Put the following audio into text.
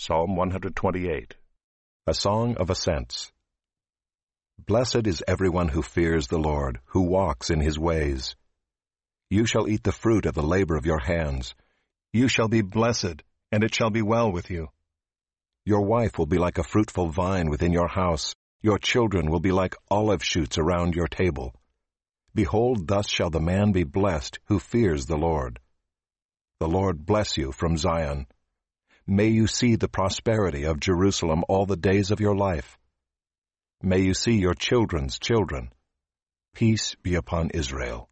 Psalm 128. A Song of Ascents. Blessed is everyone who fears the Lord, who walks in his ways. You shall eat the fruit of the labor of your hands. You shall be blessed, and it shall be well with you. Your wife will be like a fruitful vine within your house. Your children will be like olive shoots around your table. Behold, thus shall the man be blessed who fears the Lord. The Lord bless you from Zion. May you see the prosperity of Jerusalem all the days of your life. May you see your children's children. Peace be upon Israel.